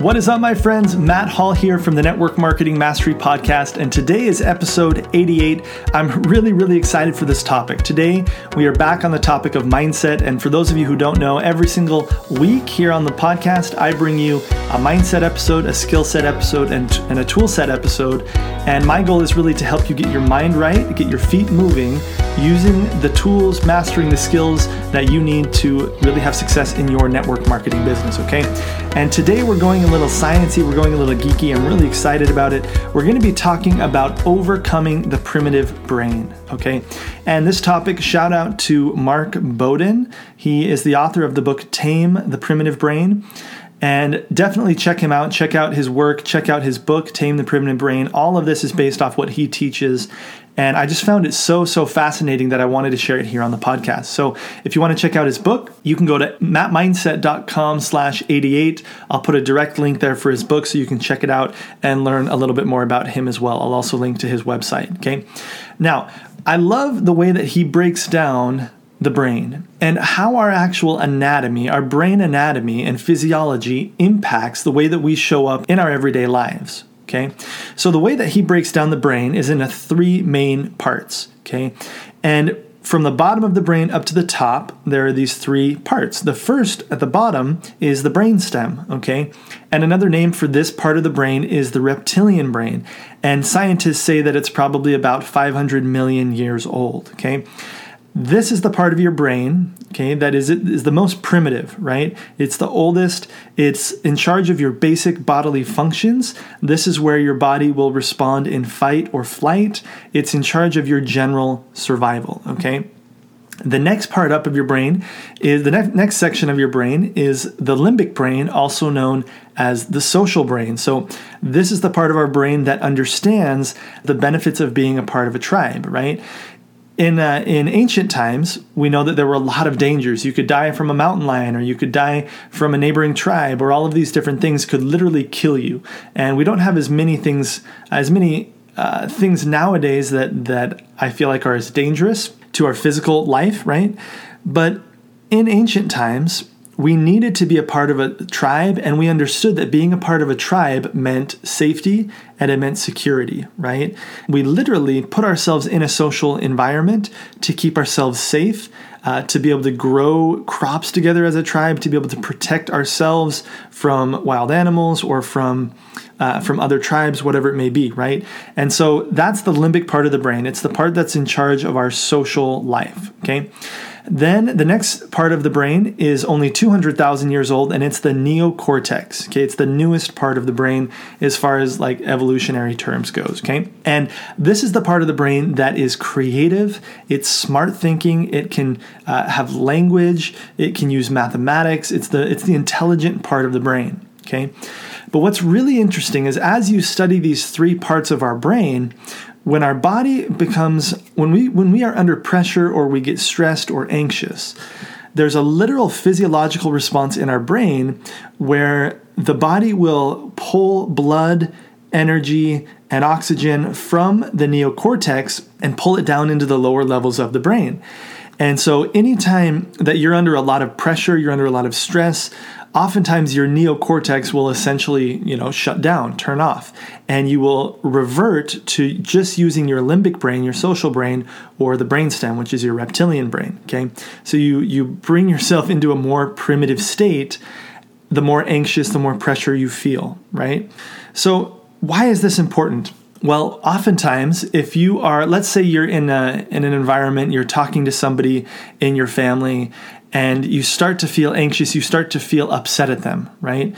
What is up, my friends? Matt Hall here from the Network Marketing Mastery Podcast, and today is episode 88. I'm really, really excited for this topic. Today, we are back on the topic of mindset, and for those of you who don't know, every single week here on the podcast, I bring you a mindset episode, a skill set episode, and, and a tool set episode. And my goal is really to help you get your mind right, get your feet moving, using the tools, mastering the skills that you need to really have success in your network marketing business, okay? And today we're going a little sciencey, we're going a little geeky. I'm really excited about it. We're going to be talking about overcoming the primitive brain, okay? And this topic, shout out to Mark Bowden. He is the author of the book Tame the Primitive Brain. And definitely check him out. Check out his work. Check out his book, Tame the Primitive Brain. All of this is based off what he teaches. And I just found it so, so fascinating that I wanted to share it here on the podcast. So if you want to check out his book, you can go to mattmindset.com slash 88. I'll put a direct link there for his book so you can check it out and learn a little bit more about him as well. I'll also link to his website. Okay. Now, I love the way that he breaks down the brain and how our actual anatomy, our brain anatomy and physiology impacts the way that we show up in our everyday lives. Okay, so the way that he breaks down the brain is into three main parts. Okay, and from the bottom of the brain up to the top, there are these three parts. The first at the bottom is the brainstem, okay? And another name for this part of the brain is the reptilian brain. And scientists say that it's probably about 500 million years old, okay? This is the part of your brain, okay, that is is the most primitive, right? It's the oldest. It's in charge of your basic bodily functions. This is where your body will respond in fight or flight. It's in charge of your general survival, okay? The next part up of your brain is the next next section of your brain is the limbic brain, also known as the social brain. So, this is the part of our brain that understands the benefits of being a part of a tribe, right? In uh, in ancient times, we know that there were a lot of dangers. You could die from a mountain lion, or you could die from a neighboring tribe, or all of these different things could literally kill you. And we don't have as many things, as many uh, things nowadays that that I feel like are as dangerous to our physical life, right? But in ancient times, we needed to be a part of a tribe, and we understood that being a part of a tribe meant safety and it meant security, right? We literally put ourselves in a social environment to keep ourselves safe, uh, to be able to grow crops together as a tribe, to be able to protect ourselves from wild animals or from uh, from other tribes, whatever it may be, right? And so that's the limbic part of the brain. It's the part that's in charge of our social life, okay? Then the next part of the brain is only 200,000 years old and it's the neocortex. Okay, it's the newest part of the brain as far as like evolutionary terms goes, okay? And this is the part of the brain that is creative, it's smart thinking, it can uh, have language, it can use mathematics. It's the it's the intelligent part of the brain, okay? But what's really interesting is as you study these three parts of our brain, when our body becomes when we when we are under pressure or we get stressed or anxious there's a literal physiological response in our brain where the body will pull blood energy and oxygen from the neocortex and pull it down into the lower levels of the brain. And so anytime that you're under a lot of pressure you're under a lot of stress oftentimes your neocortex will essentially, you know, shut down, turn off, and you will revert to just using your limbic brain, your social brain, or the brainstem, which is your reptilian brain. Okay, so you you bring yourself into a more primitive state. The more anxious, the more pressure you feel, right? So why is this important? Well, oftentimes, if you are, let's say you're in a in an environment, you're talking to somebody in your family, and you start to feel anxious, you start to feel upset at them, right?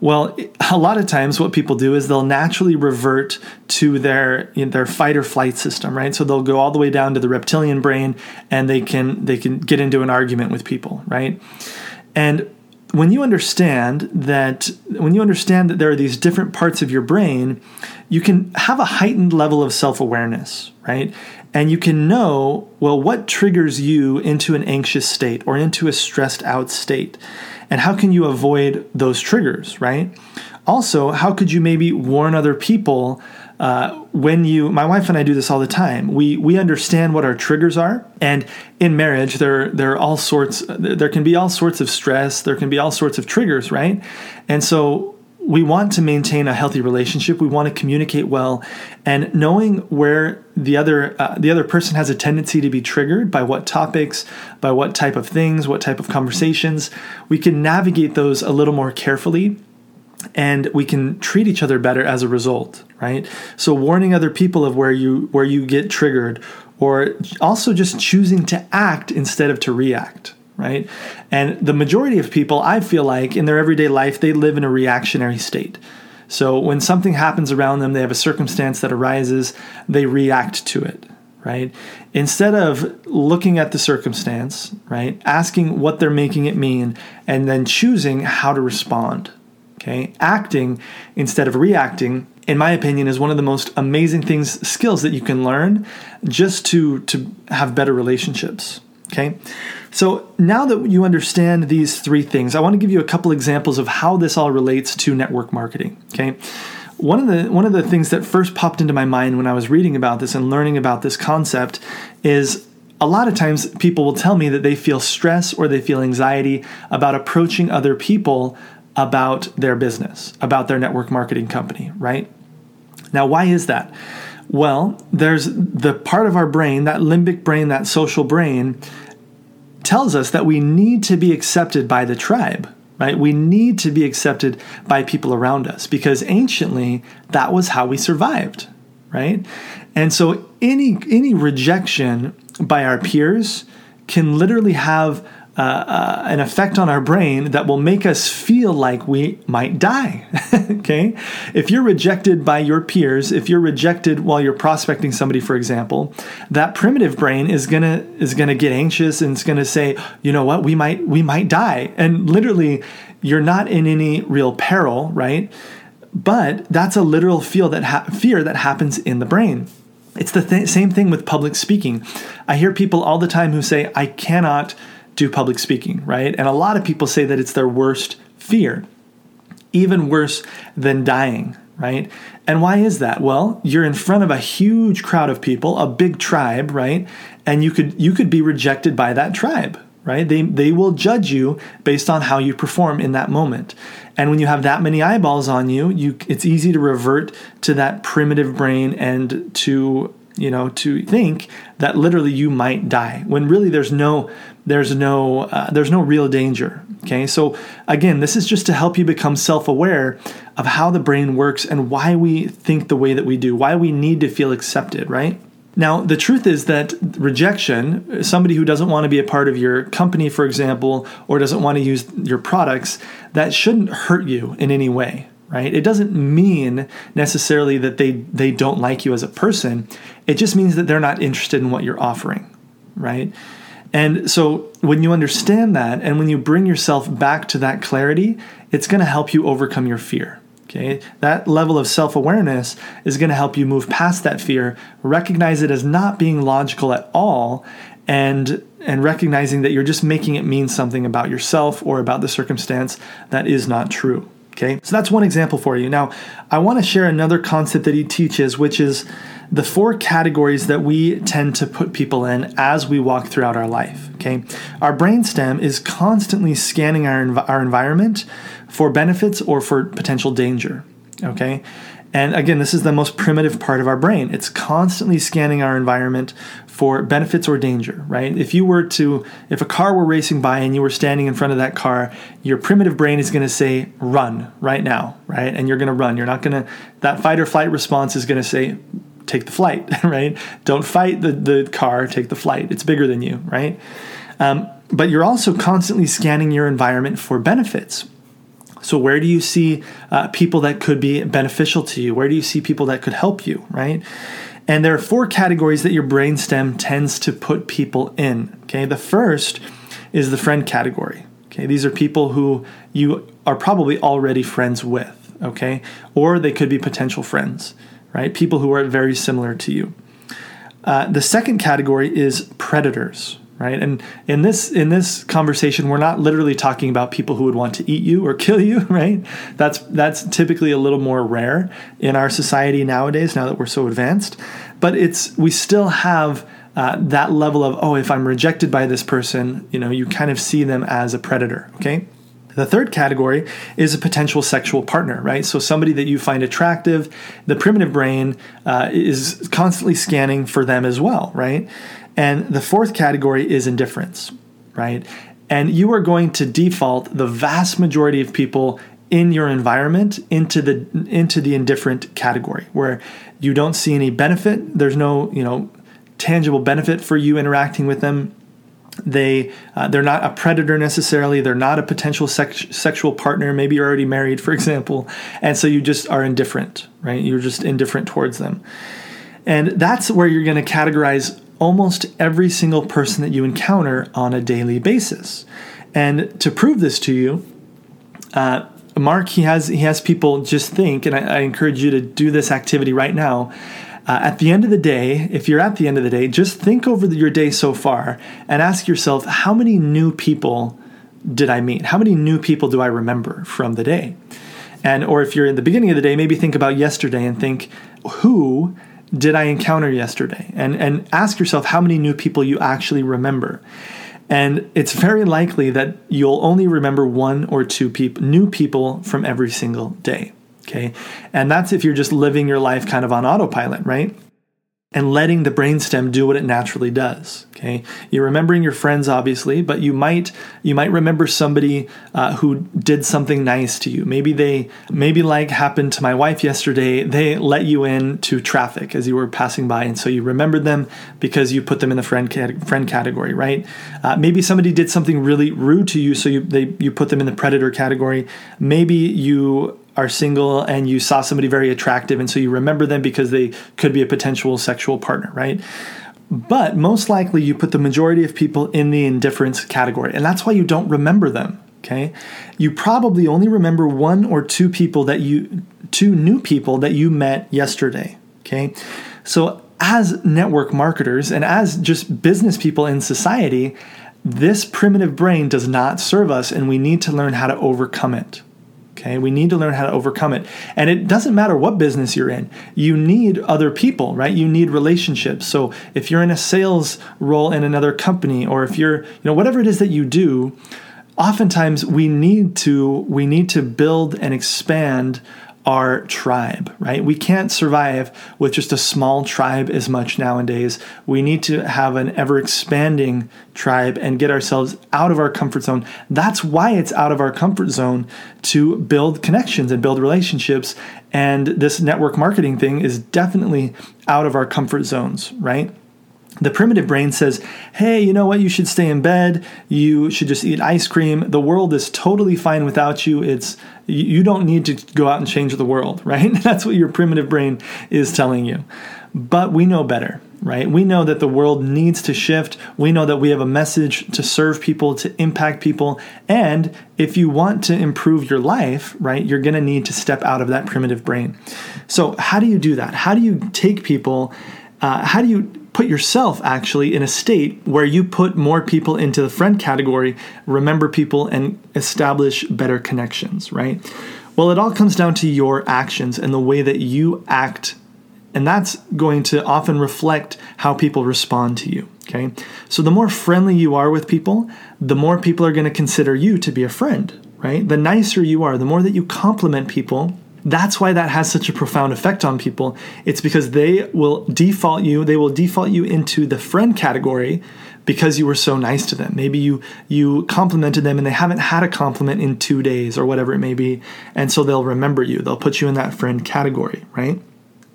Well, a lot of times what people do is they'll naturally revert to their their fight or flight system, right? So they'll go all the way down to the reptilian brain and they can they can get into an argument with people, right? And when you understand that when you understand that there are these different parts of your brain, you can have a heightened level of self-awareness, right? And you can know, well, what triggers you into an anxious state or into a stressed out state? And how can you avoid those triggers, right? Also, how could you maybe warn other people uh, when you my wife and I do this all the time. We we understand what our triggers are, and in marriage there there are all sorts there can be all sorts of stress, there can be all sorts of triggers, right? And so we want to maintain a healthy relationship. We want to communicate well, and knowing where the other uh, the other person has a tendency to be triggered by what topics, by what type of things, what type of conversations, we can navigate those a little more carefully, and we can treat each other better as a result. Right. So warning other people of where you where you get triggered, or also just choosing to act instead of to react right? And the majority of people, I feel like, in their everyday life, they live in a reactionary state. So when something happens around them, they have a circumstance that arises, they react to it, right? Instead of looking at the circumstance, right, asking what they're making it mean, and then choosing how to respond. Okay, acting instead of reacting, in my opinion, is one of the most amazing things, skills that you can learn just to to have better relationships. Okay. So now that you understand these three things, I want to give you a couple examples of how this all relates to network marketing. Okay. One of the one of the things that first popped into my mind when I was reading about this and learning about this concept is a lot of times people will tell me that they feel stress or they feel anxiety about approaching other people about their business, about their network marketing company, right? Now, why is that? Well, there's the part of our brain, that limbic brain, that social brain, tells us that we need to be accepted by the tribe, right? We need to be accepted by people around us because anciently that was how we survived, right? And so any any rejection by our peers can literally have uh, uh, an effect on our brain that will make us feel like we might die. okay? If you're rejected by your peers, if you're rejected while you're prospecting somebody, for example, that primitive brain is gonna is gonna get anxious and it's gonna say, you know what, we might we might die. And literally, you're not in any real peril, right? But that's a literal feel that ha- fear that happens in the brain. It's the th- same thing with public speaking. I hear people all the time who say, I cannot do public speaking, right? And a lot of people say that it's their worst fear, even worse than dying, right? And why is that? Well, you're in front of a huge crowd of people, a big tribe, right? And you could you could be rejected by that tribe, right? They they will judge you based on how you perform in that moment. And when you have that many eyeballs on you, you it's easy to revert to that primitive brain and to you know to think that literally you might die when really there's no there's no uh, there's no real danger okay? So again this is just to help you become self-aware of how the brain works and why we think the way that we do why we need to feel accepted right? Now the truth is that rejection somebody who doesn't want to be a part of your company for example or doesn't want to use your products that shouldn't hurt you in any way right it doesn't mean necessarily that they they don't like you as a person it just means that they're not interested in what you're offering right and so when you understand that and when you bring yourself back to that clarity, it's going to help you overcome your fear. Okay? That level of self-awareness is going to help you move past that fear, recognize it as not being logical at all and and recognizing that you're just making it mean something about yourself or about the circumstance that is not true. Okay? So that's one example for you. Now, I want to share another concept that he teaches which is the four categories that we tend to put people in as we walk throughout our life. Okay, our brainstem is constantly scanning our env- our environment for benefits or for potential danger. Okay, and again, this is the most primitive part of our brain. It's constantly scanning our environment for benefits or danger, right? If you were to, if a car were racing by and you were standing in front of that car, your primitive brain is going to say, run right now, right? And you're going to run. You're not going to, that fight or flight response is going to say, take the flight, right? Don't fight the, the car, take the flight. It's bigger than you, right? Um, but you're also constantly scanning your environment for benefits. So, where do you see uh, people that could be beneficial to you? Where do you see people that could help you, right? And there are four categories that your brainstem tends to put people in. Okay, the first is the friend category. Okay, these are people who you are probably already friends with. Okay, or they could be potential friends right? People who are very similar to you. Uh, the second category is predators, right? And in this in this conversation, we're not literally talking about people who would want to eat you or kill you, right? That's that's typically a little more rare in our society nowadays. Now that we're so advanced, but it's we still have. Uh, that level of oh if i'm rejected by this person you know you kind of see them as a predator okay The third category is a potential sexual partner, right? So somebody that you find attractive, the primitive brain uh, is constantly scanning for them as well, right? And the fourth category is indifference, right? And you are going to default the vast majority of people in your environment into the into the indifferent category where you don't see any benefit. There's no you know tangible benefit for you interacting with them. They uh, they're not a predator necessarily. They're not a potential sex- sexual partner. Maybe you're already married for example. And so you just are indifferent right? You're just indifferent towards them. And that's where you're going to categorize almost every single person that you encounter on a daily basis and to prove this to you uh, mark he has he has people just think and I, I encourage you to do this activity right now uh, at the end of the day, if you're at the end of the day, just think over the, your day so far and ask yourself how many new people did I meet? How many new people do I remember from the day? And or if you're in the beginning of the day, maybe think about yesterday and think who did I encounter yesterday? And and ask yourself how many new people you actually remember. And it's very likely that you'll only remember one or two people, new people from every single day. Okay. And that's if you're just living your life kind of on autopilot, right? And letting the brainstem do what it naturally does. Okay, you're remembering your friends, obviously, but you might you might remember somebody uh, who did something nice to you. Maybe they maybe like happened to my wife yesterday. They let you in to traffic as you were passing by, and so you remembered them because you put them in the friend cat- friend category, right? Uh, maybe somebody did something really rude to you, so you they you put them in the predator category. Maybe you are single and you saw somebody very attractive and so you remember them because they could be a potential sexual partner, right? But most likely you put the majority of people in the indifference category, and that's why you don't remember them. Okay. You probably only remember one or two people that you, two new people that you met yesterday. Okay. So, as network marketers and as just business people in society, this primitive brain does not serve us, and we need to learn how to overcome it. Okay, we need to learn how to overcome it. And it doesn't matter what business you're in, you need other people, right? You need relationships. So if you're in a sales role in another company, or if you're, you know, whatever it is that you do, oftentimes we need to we need to build and expand our tribe, right? We can't survive with just a small tribe as much nowadays. We need to have an ever expanding tribe and get ourselves out of our comfort zone. That's why it's out of our comfort zone to build connections and build relationships. And this network marketing thing is definitely out of our comfort zones, right? The primitive brain says, hey, you know what? You should stay in bed. You should just eat ice cream. The world is totally fine without you. It's you don't need to go out and change the world, right? That's what your primitive brain is telling you. But we know better, right? We know that the world needs to shift. We know that we have a message to serve people, to impact people. And if you want to improve your life, right, you're going to need to step out of that primitive brain. So, how do you do that? How do you take people? Uh, how do you put yourself actually in a state where you put more people into the friend category, remember people, and establish better connections, right? Well, it all comes down to your actions and the way that you act. And that's going to often reflect how people respond to you. Okay. So the more friendly you are with people, the more people are going to consider you to be a friend, right? The nicer you are, the more that you compliment people, that's why that has such a profound effect on people. It's because they will default you, they will default you into the friend category because you were so nice to them. Maybe you you complimented them and they haven't had a compliment in 2 days or whatever it may be, and so they'll remember you. They'll put you in that friend category, right?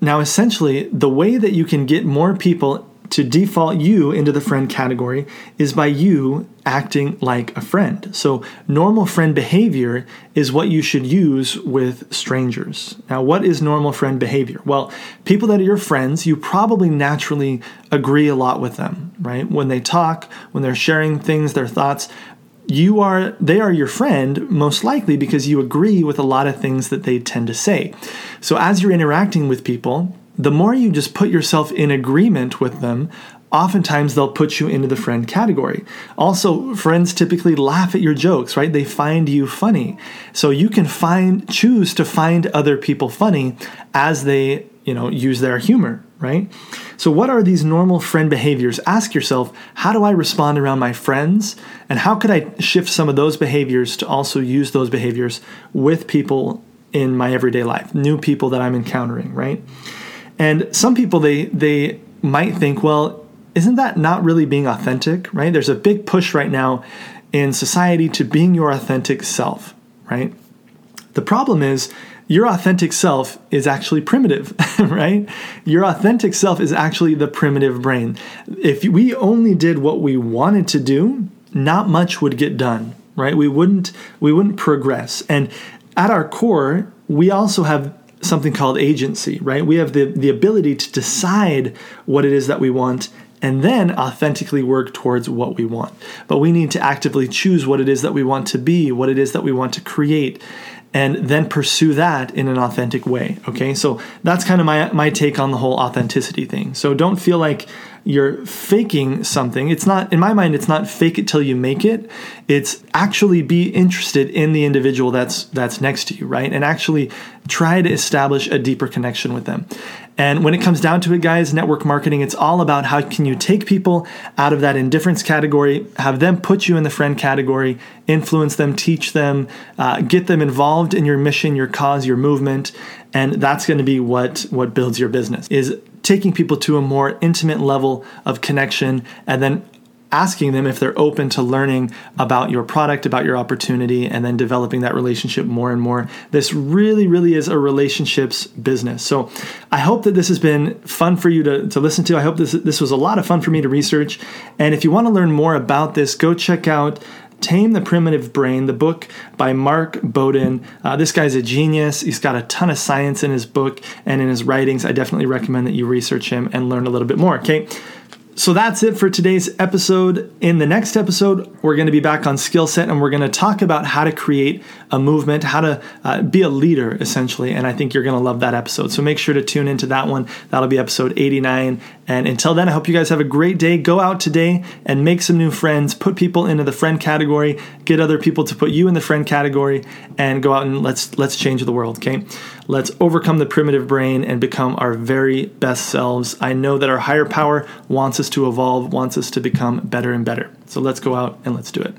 Now essentially, the way that you can get more people to default you into the friend category is by you acting like a friend. So, normal friend behavior is what you should use with strangers. Now, what is normal friend behavior? Well, people that are your friends, you probably naturally agree a lot with them, right? When they talk, when they're sharing things, their thoughts, you are they are your friend most likely because you agree with a lot of things that they tend to say. So as you're interacting with people, the more you just put yourself in agreement with them, oftentimes they'll put you into the friend category. Also, friends typically laugh at your jokes, right? They find you funny. So you can find choose to find other people funny as they, you know, use their humor, right? So, what are these normal friend behaviors? Ask yourself, how do I respond around my friends? And how could I shift some of those behaviors to also use those behaviors with people in my everyday life, new people that I'm encountering, right? And some people they they might think, well, isn't that not really being authentic, right? There's a big push right now in society to being your authentic self, right? The problem is your authentic self is actually primitive, right? Your authentic self is actually the primitive brain. If we only did what we wanted to do, not much would get done, right? We wouldn't we wouldn't progress. And at our core, we also have something called agency, right? We have the, the ability to decide what it is that we want and then authentically work towards what we want. But we need to actively choose what it is that we want to be, what it is that we want to create, and then pursue that in an authentic way. Okay, so that's kind of my, my take on the whole authenticity thing. So don't feel like you're faking something. It's not, in my mind, it's not fake it till you make it. It's actually be interested in the individual that's that's next to you, right? And actually try to establish a deeper connection with them. And when it comes down to it, guys, network marketing, it's all about how can you take people out of that indifference category, have them put you in the friend category, influence them, teach them, uh, get them involved in your mission, your cause, your movement, and that's going to be what what builds your business. Is taking people to a more intimate level of connection and then asking them if they're open to learning about your product, about your opportunity, and then developing that relationship more and more. This really, really is a relationships business. So I hope that this has been fun for you to, to listen to. I hope this, this was a lot of fun for me to research. And if you want to learn more about this, go check out Tame the Primitive Brain, the book by Mark Bowden. Uh, this guy's a genius. He's got a ton of science in his book and in his writings. I definitely recommend that you research him and learn a little bit more. Okay. So that's it for today's episode. In the next episode, we're going to be back on skill set and we're going to talk about how to create a movement, how to uh, be a leader, essentially. And I think you're going to love that episode. So make sure to tune into that one. That'll be episode 89. And until then, I hope you guys have a great day. Go out today and make some new friends, put people into the friend category, get other people to put you in the friend category, and go out and let's let's change the world, okay? Let's overcome the primitive brain and become our very best selves. I know that our higher power wants us to evolve, wants us to become better and better. So let's go out and let's do it.